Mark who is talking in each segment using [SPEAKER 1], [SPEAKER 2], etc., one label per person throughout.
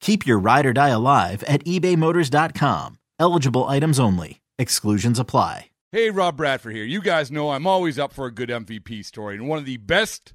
[SPEAKER 1] Keep your ride or die alive at ebaymotors.com. Eligible items only. Exclusions apply.
[SPEAKER 2] Hey, Rob Bradford here. You guys know I'm always up for a good MVP story, and one of the best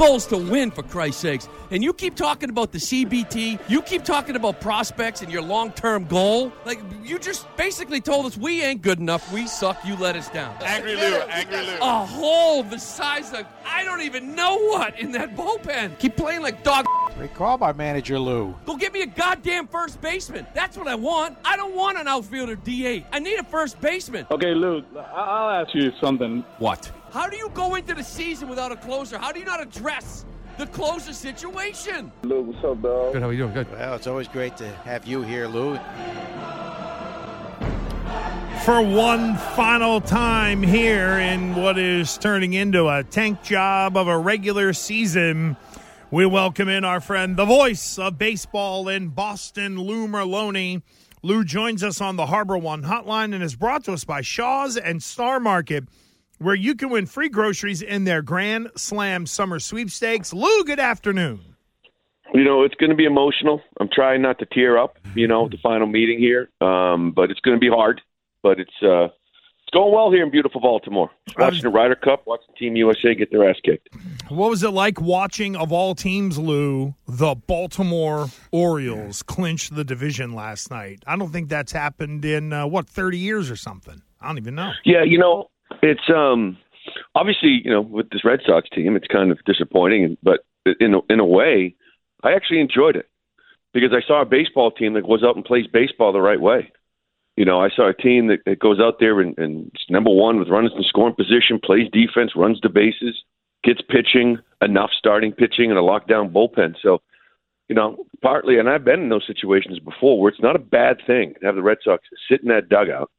[SPEAKER 3] Goal is to win, for Christ's sakes. And you keep talking about the CBT, you keep talking about prospects and your long term goal. Like, you just basically told us we ain't good enough. We suck. You let us down.
[SPEAKER 4] Angry Lou, Angry Lou.
[SPEAKER 3] A hole the size of, I don't even know what in that bullpen. Keep playing like dog.
[SPEAKER 5] Great call by manager Lou.
[SPEAKER 3] Go get me a goddamn first baseman. That's what I want. I don't want an outfielder D8. I need a first baseman.
[SPEAKER 6] Okay, Lou, I'll ask you something.
[SPEAKER 3] What? How do you go into the season without a closer? How do you not address the closer situation?
[SPEAKER 6] Lou, what's up, dog?
[SPEAKER 3] Good, how are you doing? Good.
[SPEAKER 5] Well, it's always great to have you here, Lou.
[SPEAKER 7] For one final time here in what is turning into a tank job of a regular season, we welcome in our friend, the voice of baseball in Boston, Lou Merloni. Lou joins us on the Harbor One hotline and is brought to us by Shaw's and Star Market where you can win free groceries in their Grand Slam Summer Sweepstakes. Lou, good afternoon.
[SPEAKER 8] You know, it's going to be emotional. I'm trying not to tear up, you know, the final meeting here, um, but it's going to be hard. But it's uh, it's going well here in beautiful Baltimore. Watching the Ryder Cup, watching Team USA get their ass kicked.
[SPEAKER 7] What was it like watching, of all teams, Lou, the Baltimore Orioles clinch the division last night? I don't think that's happened in, uh, what, 30 years or something? I don't even know.
[SPEAKER 8] Yeah, you know, it's um obviously you know with this Red Sox team, it's kind of disappointing, but in a, in a way, I actually enjoyed it because I saw a baseball team that goes out and plays baseball the right way. You know, I saw a team that, that goes out there and, and number one with runners in scoring position, plays defense, runs the bases, gets pitching enough starting pitching and a lockdown bullpen. So, you know, partly, and I've been in those situations before where it's not a bad thing to have the Red Sox sit in that dugout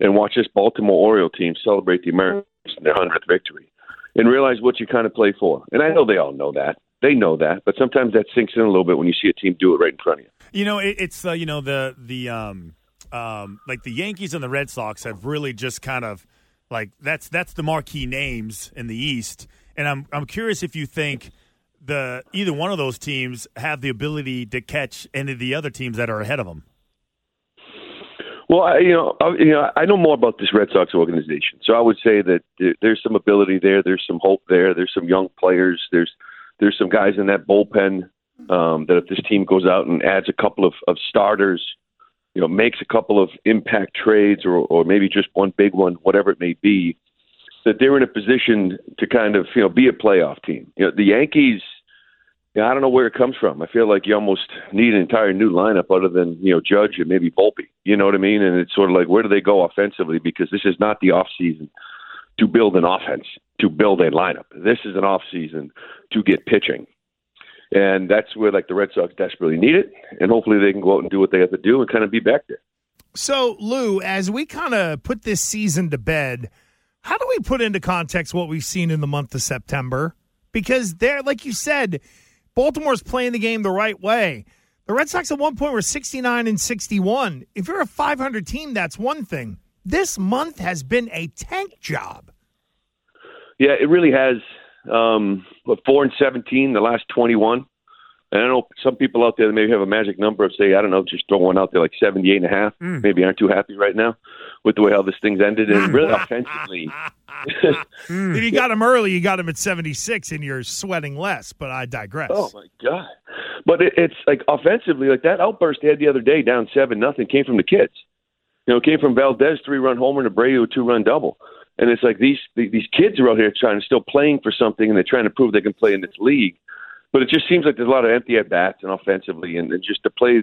[SPEAKER 8] and watch this Baltimore Oriole team celebrate the Americans their hundredth victory, and realize what you kind of play for. And I know they all know that. They know that, but sometimes that sinks in a little bit when you see a team do it right in front of you.
[SPEAKER 9] You know, it, it's uh, you know the the um um like the Yankees and the Red Sox have really just kind of like that's that's the marquee names in the East, and I'm I'm curious if you think the either one of those teams have the ability to catch any of the other teams that are ahead of them.
[SPEAKER 8] Well, I, you know, I, you know, I know more about this Red Sox organization, so I would say that there, there's some ability there. There's some hope there. There's some young players. There's there's some guys in that bullpen um, that if this team goes out and adds a couple of, of starters, you know, makes a couple of impact trades or or maybe just one big one, whatever it may be, that they're in a position to kind of you know be a playoff team. You know, the Yankees yeah, I don't know where it comes from. I feel like you almost need an entire new lineup other than you know Judge and maybe Volpe. You know what I mean? And it's sort of like where do they go offensively? Because this is not the off season to build an offense, to build a lineup. This is an off season to get pitching, and that's where like the Red Sox desperately need it. And hopefully they can go out and do what they have to do and kind of be back there.
[SPEAKER 7] So, Lou, as we kind of put this season to bed, how do we put into context what we've seen in the month of September? Because there, like you said Baltimore's playing the game the right way. The Red Sox at one point were 69 and 61. If you're a 500 team, that's one thing. This month has been a tank job.
[SPEAKER 8] Yeah, it really has. Um, four and 17, the last 21. And I know some people out there that maybe have a magic number of say, I don't know, just throw one out there like 78 and a half. Mm. Maybe aren't too happy right now with the way how this thing's ended. And really offensively.
[SPEAKER 7] if you got him early, you got him at 76 and you're sweating less, but I digress.
[SPEAKER 8] Oh, my God. But it, it's like offensively, like that outburst they had the other day down 7 nothing came from the kids. You know, it came from Valdez, three run homer, and Abreu, two run double. And it's like these these kids are out here trying to still playing for something, and they're trying to prove they can play in this league but it just seems like there's a lot of empty at bats and offensively, and, and just to play,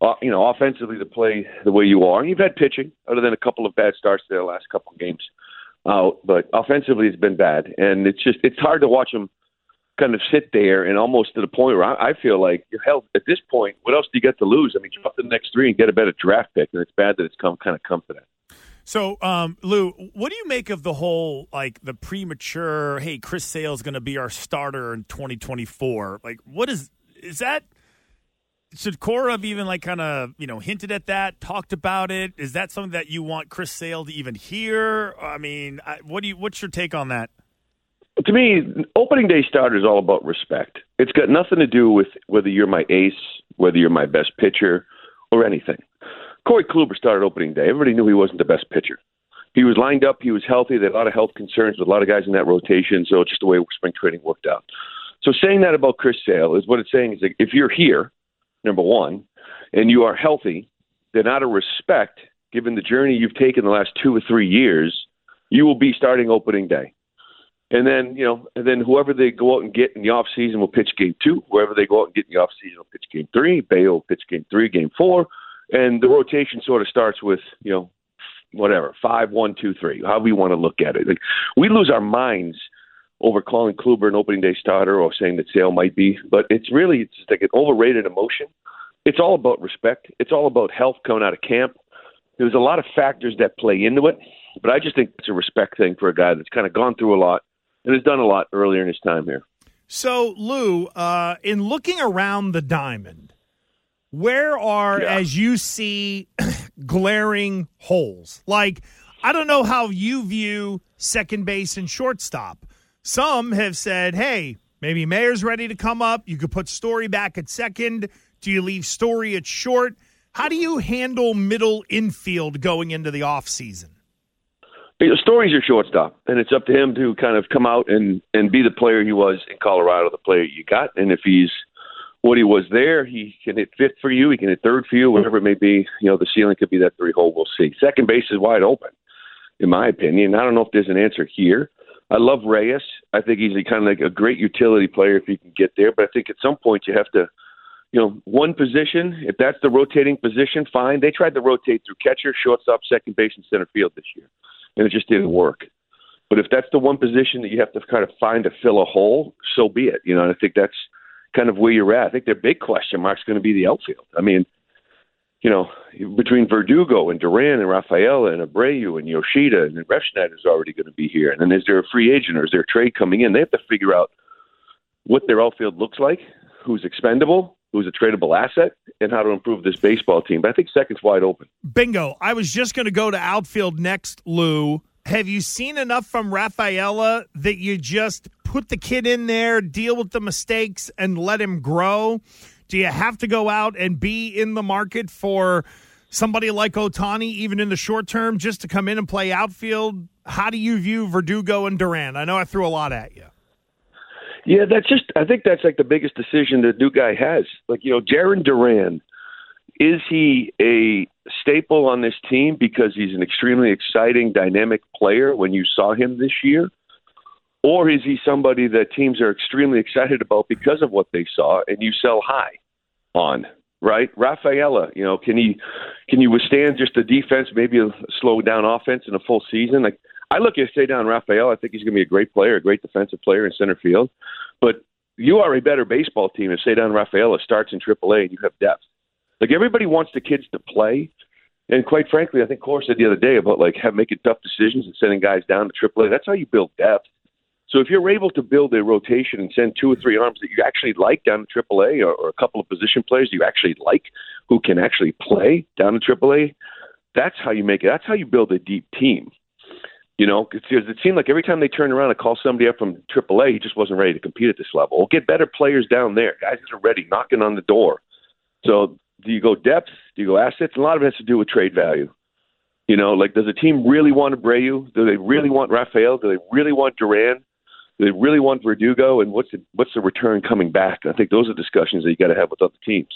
[SPEAKER 8] uh, you know, offensively to play the way you are. And you've had pitching, other than a couple of bad starts there the last couple of games out, but offensively it's been bad, and it's just it's hard to watch them kind of sit there and almost to the point where I, I feel like you're at this point. What else do you get to lose? I mean, drop the next three and get a better draft pick, and it's bad that it's come kind of come to that.
[SPEAKER 9] So, um, Lou, what do you make of the whole like the premature? Hey, Chris Sale's going to be our starter in 2024. Like, what is is that? Should Cora have even like kind of you know hinted at that, talked about it? Is that something that you want Chris Sale to even hear? I mean, what do you? What's your take on that?
[SPEAKER 8] To me, opening day starter is all about respect. It's got nothing to do with whether you're my ace, whether you're my best pitcher, or anything. Corey Kluber started opening day. Everybody knew he wasn't the best pitcher. He was lined up. He was healthy. They had a lot of health concerns with a lot of guys in that rotation. So just the way spring training worked out. So saying that about Chris Sale is what it's saying is that if you're here, number one, and you are healthy, then out of respect, given the journey you've taken the last two or three years, you will be starting opening day. And then, you know, and then whoever they go out and get in the off season will pitch game two. Whoever they go out and get in the off season will pitch game three. Bello will pitch game three, game four and the rotation sort of starts with you know whatever five one two three however you want to look at it. Like, we lose our minds over calling Kluber an opening day starter or saying that Sale might be but it's really it's like an overrated emotion. It's all about respect. It's all about health coming out of camp. There's a lot of factors that play into it but I just think it's a respect thing for a guy that's kind of gone through a lot and has done a lot earlier in his time here.
[SPEAKER 7] So Lou uh, in looking around the diamond where are, yeah. as you see, glaring holes? Like, I don't know how you view second base and shortstop. Some have said, hey, maybe Mayer's ready to come up. You could put Story back at second. Do you leave Story at short? How do you handle middle infield going into the offseason?
[SPEAKER 8] Story's your shortstop, and it's up to him to kind of come out and, and be the player he was in Colorado, the player you got. And if he's – what he was there. He can hit fifth for you. He can hit third for you, whatever it may be. You know, the ceiling could be that three hole. We'll see. Second base is wide open, in my opinion. I don't know if there's an answer here. I love Reyes. I think he's a, kind of like a great utility player if he can get there. But I think at some point you have to, you know, one position. If that's the rotating position, fine. They tried to rotate through catcher, shortstop, second base, and center field this year, and it just didn't work. But if that's the one position that you have to kind of find to fill a hole, so be it. You know, and I think that's kind of where you're at. I think their big question mark is going to be the outfield. I mean, you know, between Verdugo and Duran and Rafaela and Abreu and Yoshida and Refsnyder is already going to be here. And then is there a free agent or is there a trade coming in? They have to figure out what their outfield looks like, who's expendable, who's a tradable asset, and how to improve this baseball team. But I think second's wide open.
[SPEAKER 7] Bingo. I was just going to go to outfield next, Lou. Have you seen enough from Rafaela that you just put the kid in there, deal with the mistakes, and let him grow? Do you have to go out and be in the market for somebody like Ohtani, even in the short term, just to come in and play outfield? How do you view Verdugo and Duran? I know I threw a lot at you.
[SPEAKER 8] Yeah, that's just. I think that's like the biggest decision the new guy has. Like you know, Jarren Duran, is he a staple on this team because he's an extremely exciting, dynamic player when you saw him this year? Or is he somebody that teams are extremely excited about because of what they saw, and you sell high on? Right, Rafaela, you know, can he can you withstand just the defense, maybe a slow down offense in a full season? Like I look at Ceddanne Rafaela, I think he's going to be a great player, a great defensive player in center field. But you are a better baseball team if Ceddanne Rafaela starts in AAA and you have depth. Like everybody wants the kids to play, and quite frankly, I think Cora said the other day about like have making tough decisions and sending guys down to AAA. That's how you build depth. So if you're able to build a rotation and send two or three arms that you actually like down to AAA, or, or a couple of position players you actually like who can actually play down to AAA, that's how you make it. That's how you build a deep team. You know, because it seemed like every time they turned around and called somebody up from AAA, he just wasn't ready to compete at this level. We'll get better players down there, guys that are ready, knocking on the door. So do you go depth? Do you go assets? A lot of it has to do with trade value. You know, like does a team really want to Abreu? Do they really want Rafael? Do they really want Duran? Do they really want Verdugo? And what's the what's the return coming back? I think those are discussions that you got to have with other teams.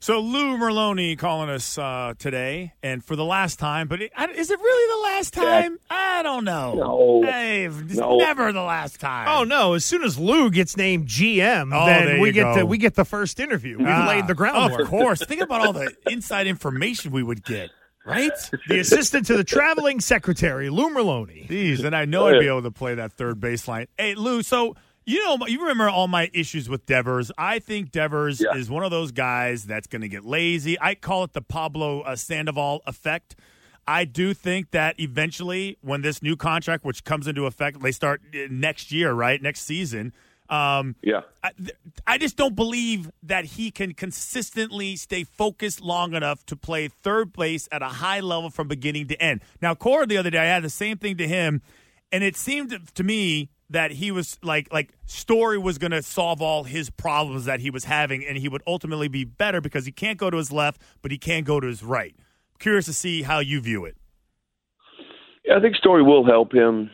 [SPEAKER 9] So Lou Merloni calling us uh, today, and for the last time. But it, is it really the last time? I don't know.
[SPEAKER 8] No,
[SPEAKER 9] hey, it's
[SPEAKER 8] no.
[SPEAKER 9] never the last time.
[SPEAKER 7] Oh no! As soon as Lou gets named GM,
[SPEAKER 9] Oh,
[SPEAKER 7] then we get
[SPEAKER 9] go.
[SPEAKER 7] the we get the first interview. We've
[SPEAKER 9] Ah,
[SPEAKER 7] laid the groundwork.
[SPEAKER 9] Of course. Think about all the inside information we would get, right?
[SPEAKER 7] The assistant to the traveling secretary, Lou Merloni.
[SPEAKER 9] Jeez, and I know I'd be able to play that third baseline. Hey, Lou, so you know, you remember all my issues with Devers. I think Devers
[SPEAKER 8] Yeah.
[SPEAKER 9] is one of those guys that's going to get lazy. I call it the Pablo uh, Sandoval effect. I do think that eventually, when this new contract, which comes into effect, they start uh, next year, right? Next season. Um,
[SPEAKER 8] Yeah.
[SPEAKER 9] I, I just don't believe that he can consistently stay focused long enough to play third base at a high level from beginning to end. Now, Cora the other day, I had the same thing to him, and it seemed to me that he was like like Story was going to solve all his problems that he was having, and he would ultimately be better because he can't go to his left, but he can go to his right. Curious to see how you view it.
[SPEAKER 8] Yeah, I think Story will help him.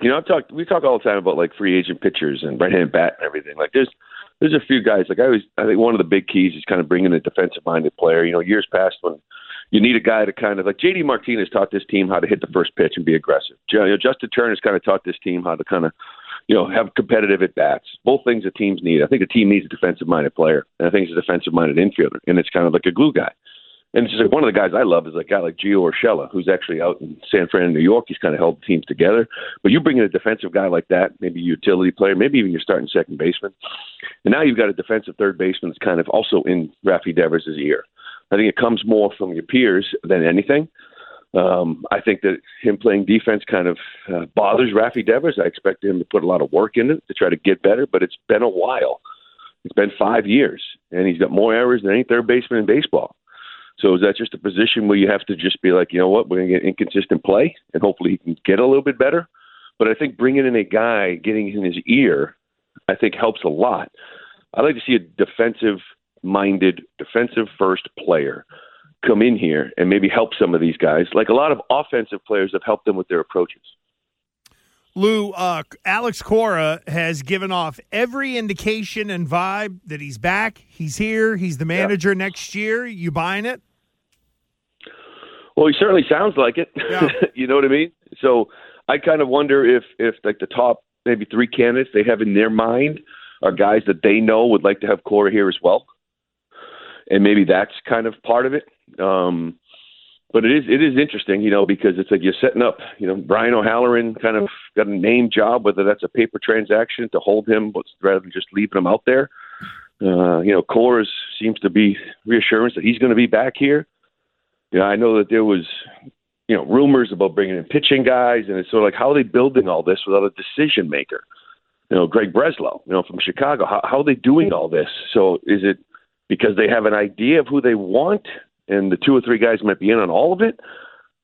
[SPEAKER 8] You know, I've talked. We talk all the time about like free agent pitchers and right-handed bat and everything. Like, there's there's a few guys. Like I always, I think one of the big keys is kind of bringing a defensive-minded player. You know, years past when you need a guy to kind of like JD Martinez taught this team how to hit the first pitch and be aggressive. You know, Justin Turner's kind of taught this team how to kind of you know have competitive at bats. Both things that teams need. I think a team needs a defensive-minded player, and I think it's a defensive-minded infielder, and it's kind of like a glue guy. And it's just like one of the guys I love is a guy like Gio Urshela, who's actually out in San Fran, New York. He's kind of held teams together. But you bring in a defensive guy like that, maybe a utility player, maybe even you're starting second baseman. And now you've got a defensive third baseman that's kind of also in Rafi Devers' ear. I think it comes more from your peers than anything. Um, I think that him playing defense kind of uh, bothers Rafi Devers. I expect him to put a lot of work in it to try to get better, but it's been a while. It's been five years, and he's got more errors than any third baseman in baseball. So is that just a position where you have to just be like, you know what, we're going to get inconsistent play, and hopefully he can get a little bit better? But I think bringing in a guy, getting in his ear, I think helps a lot. I'd like to see a defensive-minded, defensive-first player come in here and maybe help some of these guys, like a lot of offensive players have helped them with their approaches.
[SPEAKER 7] Lou, uh, Alex Cora has given off every indication and vibe that he's back. He's here. He's the manager next year. You buying it?
[SPEAKER 8] Well, he certainly sounds like it.
[SPEAKER 7] Yeah.
[SPEAKER 8] you know what I mean? So I kind of wonder if if like the top maybe three candidates they have in their mind are guys that they know would like to have Cora here as well, and maybe that's kind of part of it. Um, but it is it is interesting, you know, because it's like you're setting up. You know, Brian O'Halloran kind of got a name job, whether that's a paper transaction to hold him, but rather than just leaving him out there. Uh, you know, Cora's seems to be reassurance that he's going to be back here. Yeah, I know that there was, you know, rumors about bringing in pitching guys, and it's sort of like how are they building all this without a decision maker? You know, Craig Breslow, you know, from Chicago. How, how are they doing all this? So is it because they have an idea of who they want, and the two or three guys might be in on all of it?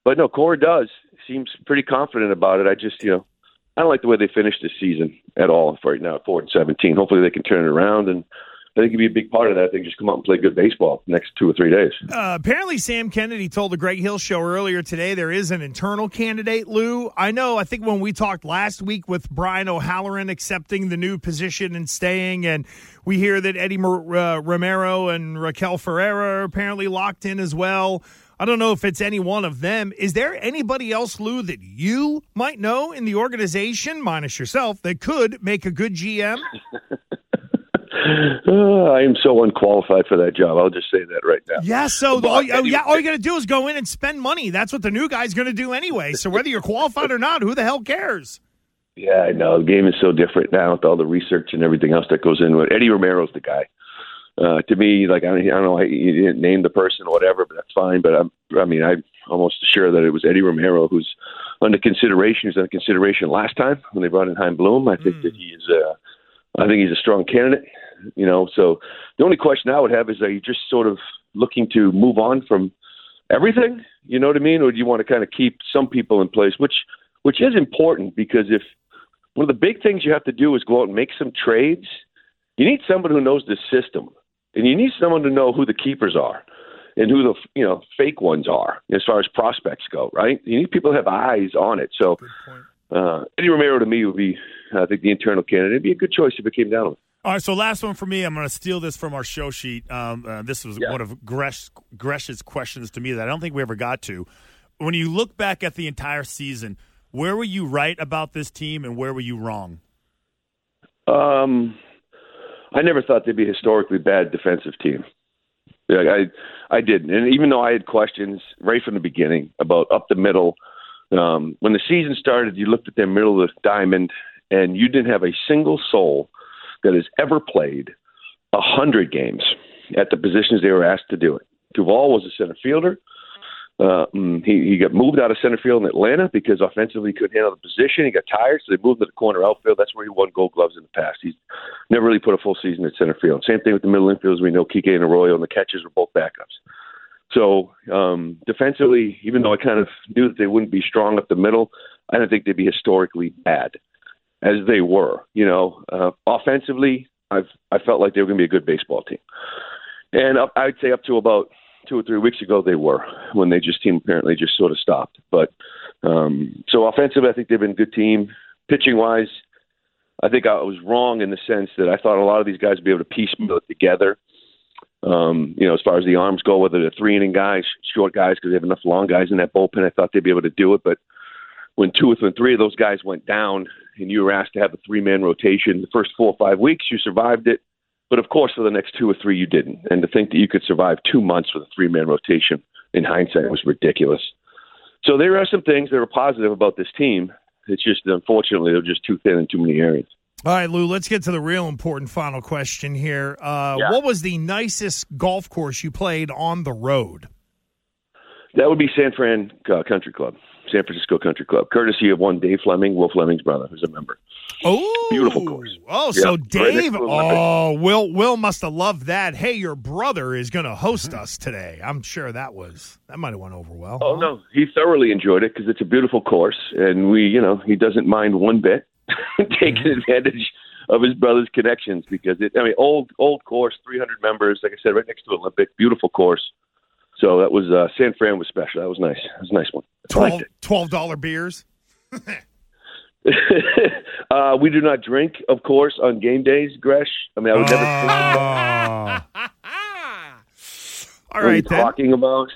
[SPEAKER 8] But no, Cora does seems pretty confident about it. I just, you know, I don't like the way they finished this season at all right now, four and seventeen. Hopefully, they can turn it around and. I think it'd be a big part of that. They can just come out and play good baseball next two or three days.
[SPEAKER 7] Uh, apparently, Sam Kennedy told the Greg Hill show earlier today there is an internal candidate, Lou. I know, I think when we talked last week with Brian O'Halloran accepting the new position and staying, and we hear that Eddie Mar- uh, Romero and Raquel Ferreira are apparently locked in as well. I don't know if it's any one of them. Is there anybody else, Lou, that you might know in the organization, minus yourself, that could make a good GM?
[SPEAKER 8] Uh, I am so unqualified for that job. I'll just say that right now.
[SPEAKER 7] Yeah, so all, oh,
[SPEAKER 8] anyway-
[SPEAKER 7] yeah, all you got to do is go in and spend money. That's what the new guy's going to do anyway. So whether you're qualified or not, who the hell cares?
[SPEAKER 8] Yeah, I know. The game is so different now with all the research and everything else that goes into it. Eddie Romero's the guy. Uh, to me, like I don't, I don't know, you didn't name the person or whatever, but that's fine. But I'm, I mean, I'm almost sure that it was Eddie Romero who's under consideration. He was under consideration last time when they brought in Chaim Bloom. I think that he is. Uh, I think he's a strong candidate. You know, so the only question I would have is: Are you just sort of looking to move on from everything? You know what I mean, or do you want to kind of keep some people in place, which which is important because if one of the big things you have to do is go out and make some trades, you need someone who knows the system, and you need someone to know who the keepers are and who the you know fake ones are as far as prospects go. Right? You need people to have eyes on it. So. Uh, Eddie Romero to me would be, I think, the internal candidate. It'd be a good choice if it came down to it.
[SPEAKER 9] All right, so last one for me. I'm going to steal this from our show sheet. Um, uh, this was
[SPEAKER 8] Yeah.
[SPEAKER 9] one of Gresh, Gresh's questions to me that I don't think we ever got to. When you look back at the entire season, where were you right about this team and where were you wrong?
[SPEAKER 8] Um, I never thought they'd be a historically bad defensive team. Yeah, I I didn't, and even though I had questions right from the beginning about up the middle, um, when the season started, you looked at their middle of the diamond, and you didn't have a single soul that has ever played a hundred games at the positions they were asked to do it. Duvall was a center fielder. Uh, mm, he, he got moved out of center field in Atlanta because offensively he couldn't handle the position. He got tired, so they moved to the corner outfield. That's where he won Gold Gloves in the past. He's never really put a full season at center field. Same thing with the middle infielders. We know Kike and Arroyo and the catchers were both backups. So um, defensively, even though I kind of knew that they wouldn't be strong up the middle, I didn't think they'd be historically bad as they were. You know, uh, offensively, I've I felt like they were going to be a good baseball team, and up, I'd say up to about two or three weeks ago they were when they just team apparently just sort of stopped. But um, so offensively, I think they've been a good team. Pitching wise, I think I was wrong in the sense that I thought a lot of these guys would be able to piecemeal it together. Um, you know, as far as the arms go, whether they're three inning guys, short guys, because they have enough long guys in that bullpen, I thought they'd be able to do it. But when two or three of those guys went down, and you were asked to have a three man rotation, the first four or five weeks you survived it. But of course, for the next two or three, you didn't. And to think that you could survive two months with a three man rotation in hindsight was ridiculous. So there are some things that are positive about this team. It's just, unfortunately, they're just too thin in too many areas.
[SPEAKER 7] All right, Lou, let's get to the real important final question here. Uh,
[SPEAKER 8] Yeah.
[SPEAKER 7] What was the nicest golf course you played on the road?
[SPEAKER 8] That would be San Fran uh, Country Club, San Francisco Country Club, courtesy of one Dave Flemming, Will Flemming's brother, who's a member.
[SPEAKER 7] Oh,
[SPEAKER 8] Beautiful course.
[SPEAKER 7] Oh, so
[SPEAKER 8] right
[SPEAKER 7] Dave.
[SPEAKER 8] Olympics.
[SPEAKER 7] Oh, Will. Will must have loved that. Hey, your brother is going to host mm-hmm. us today. I'm sure that was that might have went over well.
[SPEAKER 8] Oh no, he thoroughly enjoyed it because it's a beautiful course, and we, you know, he doesn't mind one bit taking mm-hmm. advantage of his brother's connections because it. I mean, old old course, 300 members, like I said, right next to Olympic, beautiful course. So that was uh, San Fran was special. That was nice. It was a nice one. I liked
[SPEAKER 7] Twelve
[SPEAKER 8] it.
[SPEAKER 7] twelve dollar beers.
[SPEAKER 8] uh, we do not drink, of course, on game days, Gresh. I mean, I would never.
[SPEAKER 7] All
[SPEAKER 8] what are you
[SPEAKER 7] then.
[SPEAKER 8] talking about?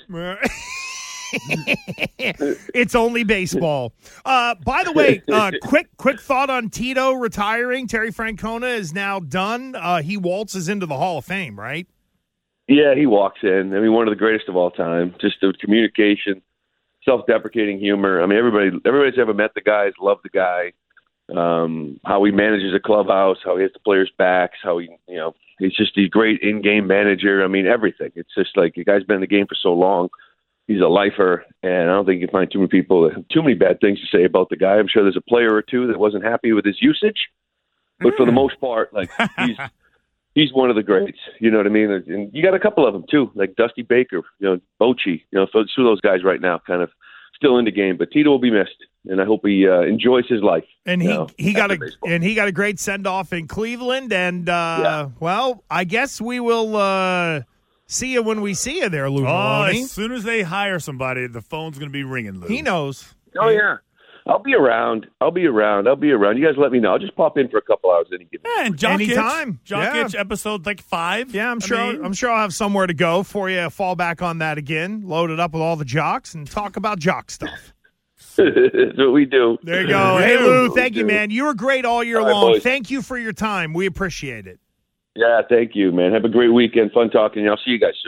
[SPEAKER 7] it's only baseball. Uh, by the way, uh, quick quick thought on Tito retiring. Terry Francona is now done. Uh, he waltzes into the Hall of Fame, right?
[SPEAKER 8] Yeah, he walks in. I mean, one of the greatest of all time. Just the communication, self-deprecating humor. I mean, everybody, everybody's ever met the guy, has loved the guy. Um, how he manages a clubhouse, how he has the players' backs, how he, you know, he's just a great in-game manager. I mean, everything. It's just like the guy's been in the game for so long. He's a lifer, and I don't think you can find too many people that have too many bad things to say about the guy. I'm sure there's a player or two that wasn't happy with his usage, but for the most part, like he's he's one of the greats. You know what I mean? And you got a couple of them too, like Dusty Baker, you know, Bochy. You know, so two of those guys right now, kind of still in the game. But Tito will be missed, and I hope he uh, enjoys his life.
[SPEAKER 7] And he
[SPEAKER 8] know,
[SPEAKER 7] he got a
[SPEAKER 8] baseball.
[SPEAKER 7] and he got a great send off in Cleveland. And uh,
[SPEAKER 8] Yeah.
[SPEAKER 7] well, I guess we will uh, see you when we see you there, Lou
[SPEAKER 9] Oh,
[SPEAKER 7] Maloney.
[SPEAKER 9] as soon as they hire somebody, the phone's going to be ringing, Lou.
[SPEAKER 7] He knows.
[SPEAKER 8] Oh yeah. I'll be around. I'll be around. I'll be around. You guys let me know. I'll just pop in for a couple hours any given.
[SPEAKER 9] Yeah, and Jock
[SPEAKER 7] Anytime.
[SPEAKER 9] Itch, Jock
[SPEAKER 7] Yeah.
[SPEAKER 9] Itch episode like five.
[SPEAKER 7] Yeah, I'm
[SPEAKER 9] I
[SPEAKER 7] sure.
[SPEAKER 9] mean,
[SPEAKER 7] I'm sure I'll have somewhere to go for you. Fall back on that again. Load it up with all the jocks and talk about jock stuff.
[SPEAKER 8] That's what we do.
[SPEAKER 7] There you go. Hey Lou, thank you, man. You were great all year
[SPEAKER 8] All right,
[SPEAKER 7] long.
[SPEAKER 8] boys.
[SPEAKER 7] Thank you for your time. We appreciate it.
[SPEAKER 8] Yeah, thank you, man. Have a great weekend. Fun talking. I'll see you guys soon.